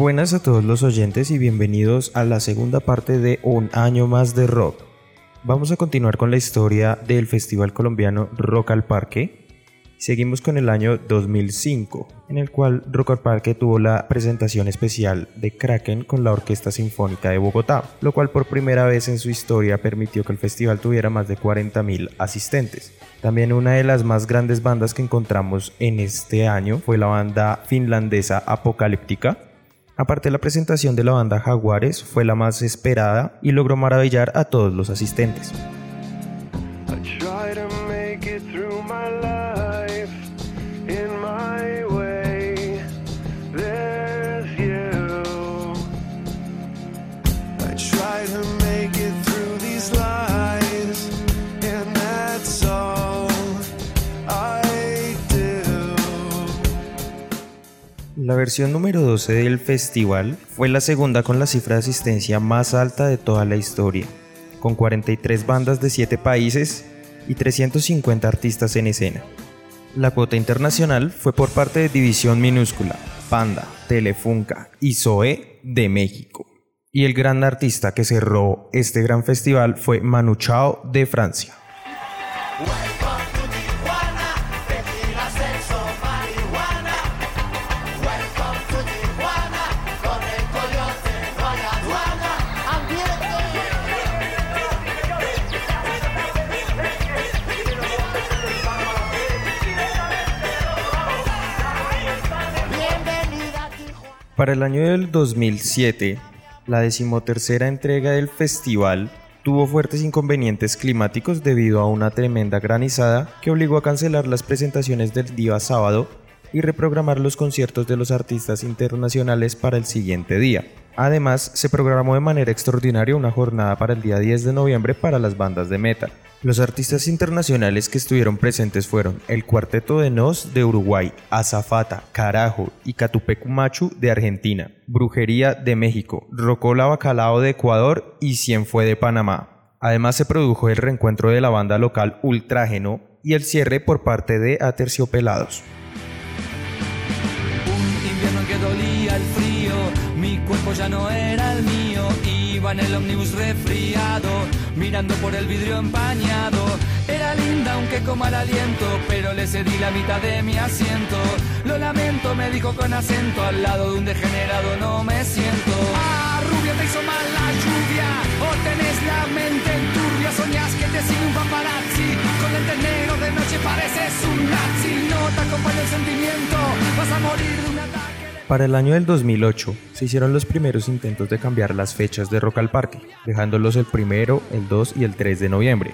Buenas a todos los oyentes y bienvenidos a la segunda parte de Un año más de rock. Vamos a continuar con la historia del festival colombiano Rock al Parque. Seguimos con el año 2005, en el cual Rock al Parque tuvo la presentación especial de Kraken con la Orquesta Sinfónica de Bogotá, lo cual por primera vez en su historia permitió que el festival tuviera más de 40.000 asistentes. También una de las más grandes bandas que encontramos en este año fue la banda finlandesa Apocalíptica, Aparte la presentación de la banda Jaguares fue la más esperada y logró maravillar a todos los asistentes. La versión número 12 del festival fue la segunda con la cifra de asistencia más alta de toda la historia, con 43 bandas de 7 países y 350 artistas en escena. La cuota internacional fue por parte de División Minúscula, Panda, Telefunca y Zoe de México. Y el gran artista que cerró este gran festival fue Manu Chao de Francia. Para el año del 2007, la decimotercera entrega del festival tuvo fuertes inconvenientes climáticos debido a una tremenda granizada que obligó a cancelar las presentaciones del día sábado y reprogramar los conciertos de los artistas internacionales para el siguiente día. Además, se programó de manera extraordinaria una jornada para el día 10 de noviembre para las bandas de metal. Los artistas internacionales que estuvieron presentes fueron el Cuarteto de Nos de Uruguay, Azafata, Carajo y Catupecumachu de Argentina, Brujería de México, Rocola Bacalao de Ecuador y Cien fue de Panamá. Además se produjo el reencuentro de la banda local Ultrágeno y el cierre por parte de Aterciopelados. Un invierno que dolía el frío, mi cuerpo ya no era el mío, iba en el ómnibus resfriado, mirando por el vidrio empañado. Era linda aunque con mal aliento, pero le cedí la mitad de mi asiento. Lo lamento, me dijo con acento, al lado de un degenerado no me siento. Ah, rubia, te hizo mal la lluvia, o tenés la mente turbia, soñás que te sigue un paparazzi, con lentes negros de noche pareces un nazi, no te acompaña el sentimiento, vas a morir. Para el año del 2008 se hicieron los primeros intentos de cambiar las fechas de Rock al Parque, dejándolos el primero, el 2 y el 3 de noviembre.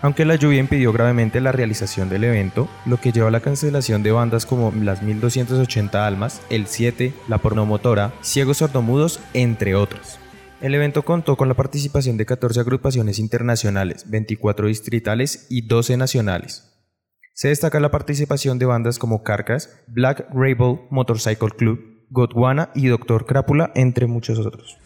Aunque la lluvia impidió gravemente la realización del evento, lo que llevó a la cancelación de bandas como las 1280 Almas, El 7, La Pornomotora, Ciegos Sordomudos, entre otros. El evento contó con la participación de 14 agrupaciones internacionales, 24 distritales y 12 nacionales. Se destaca la participación de bandas como Carcass, Black Rebel Motorcycle Club, Godwana y Doctor Crápula, entre muchos otros.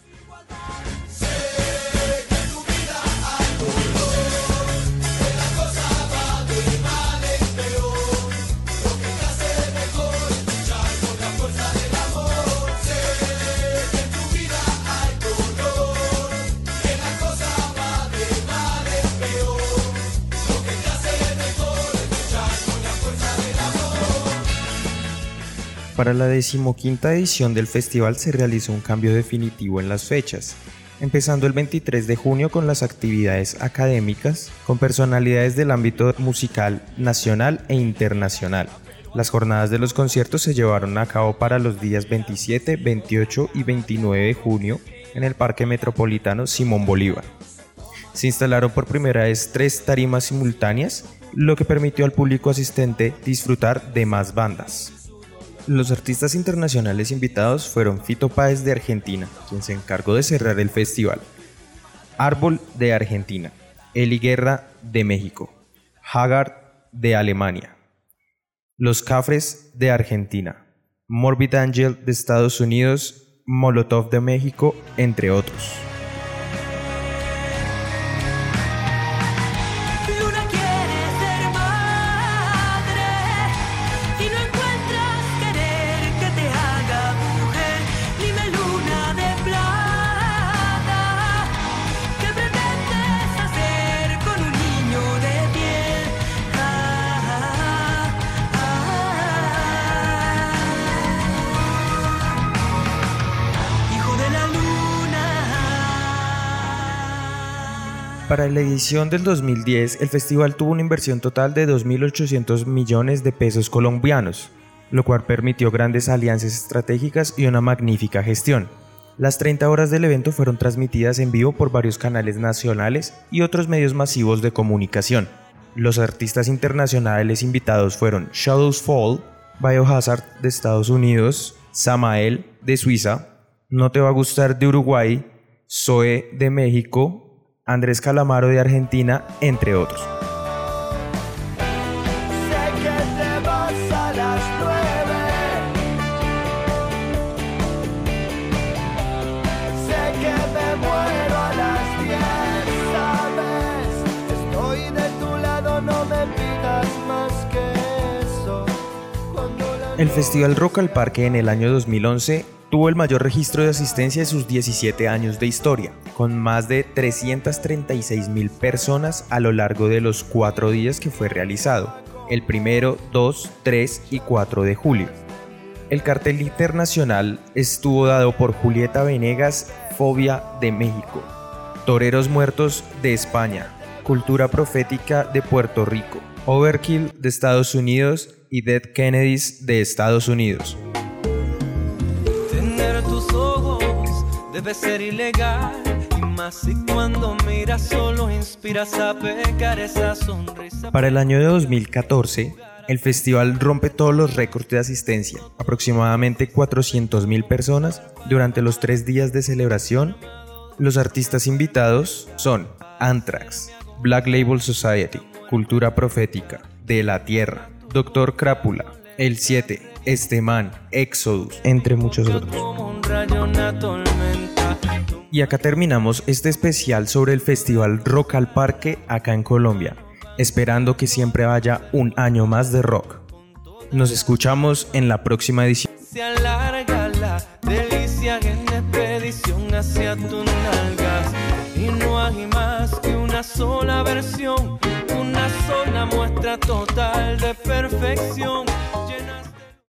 Para la decimoquinta edición del festival se realizó un cambio definitivo en las fechas, empezando el 23 de junio con las actividades académicas con personalidades del ámbito musical nacional e internacional. Las jornadas de los conciertos se llevaron a cabo para los días 27, 28 y 29 de junio en el Parque Metropolitano Simón Bolívar. Se instalaron por primera vez tres tarimas simultáneas, lo que permitió al público asistente disfrutar de más bandas. Los artistas internacionales invitados fueron Fito Páez de Argentina, quien se encargó de cerrar el festival, Árbol de Argentina, Eli Guerra de México, Haggard de Alemania, Los Cafres de Argentina, Morbid Angel de Estados Unidos, Molotov de México, entre otros. Para la edición del 2010, el festival tuvo una inversión total de 2.800 millones de pesos colombianos, lo cual permitió grandes alianzas estratégicas y una magnífica gestión. Las 30 horas del evento fueron transmitidas en vivo por varios canales nacionales y otros medios masivos de comunicación. Los artistas internacionales invitados fueron Shadows Fall, Biohazard de Estados Unidos, Samael de Suiza, No Te Va a Gustar de Uruguay, Zoe de México, Andrés Calamaro de Argentina, entre otros. El Festival Rock al Parque en el año 2011 tuvo el mayor registro de asistencia de sus 17 años de historia, con más de 336 mil personas a lo largo de los cuatro días que fue realizado, el primero, 2, 3 y 4 de julio. El cartel internacional estuvo dado por Julieta Venegas, Fobia de México, Toreros Muertos de España, Cultura Profética de Puerto Rico, Overkill de Estados Unidos y Dead Kennedys de Estados Unidos. Debe ser ilegal. Y más si cuando miras solo inspiras a pecar esa sonrisa. Para el año de 2014, el festival rompe todos los récords de asistencia, aproximadamente 400.000 personas durante los tres días de celebración. Los artistas invitados son Anthrax, Black Label Society, Cultura Profética, De la Tierra, Doctor Crápula, El 7, Esteman, Exodus, entre muchos otros. Y acá terminamos este especial sobre el Festival Rock al Parque acá en Colombia, esperando que siempre haya un año más de rock. Nos escuchamos en la próxima edición. Se alarga la delicia en expedición hacia tus nalgas. Y no hay más que una sola versión, una sola muestra total de perfección.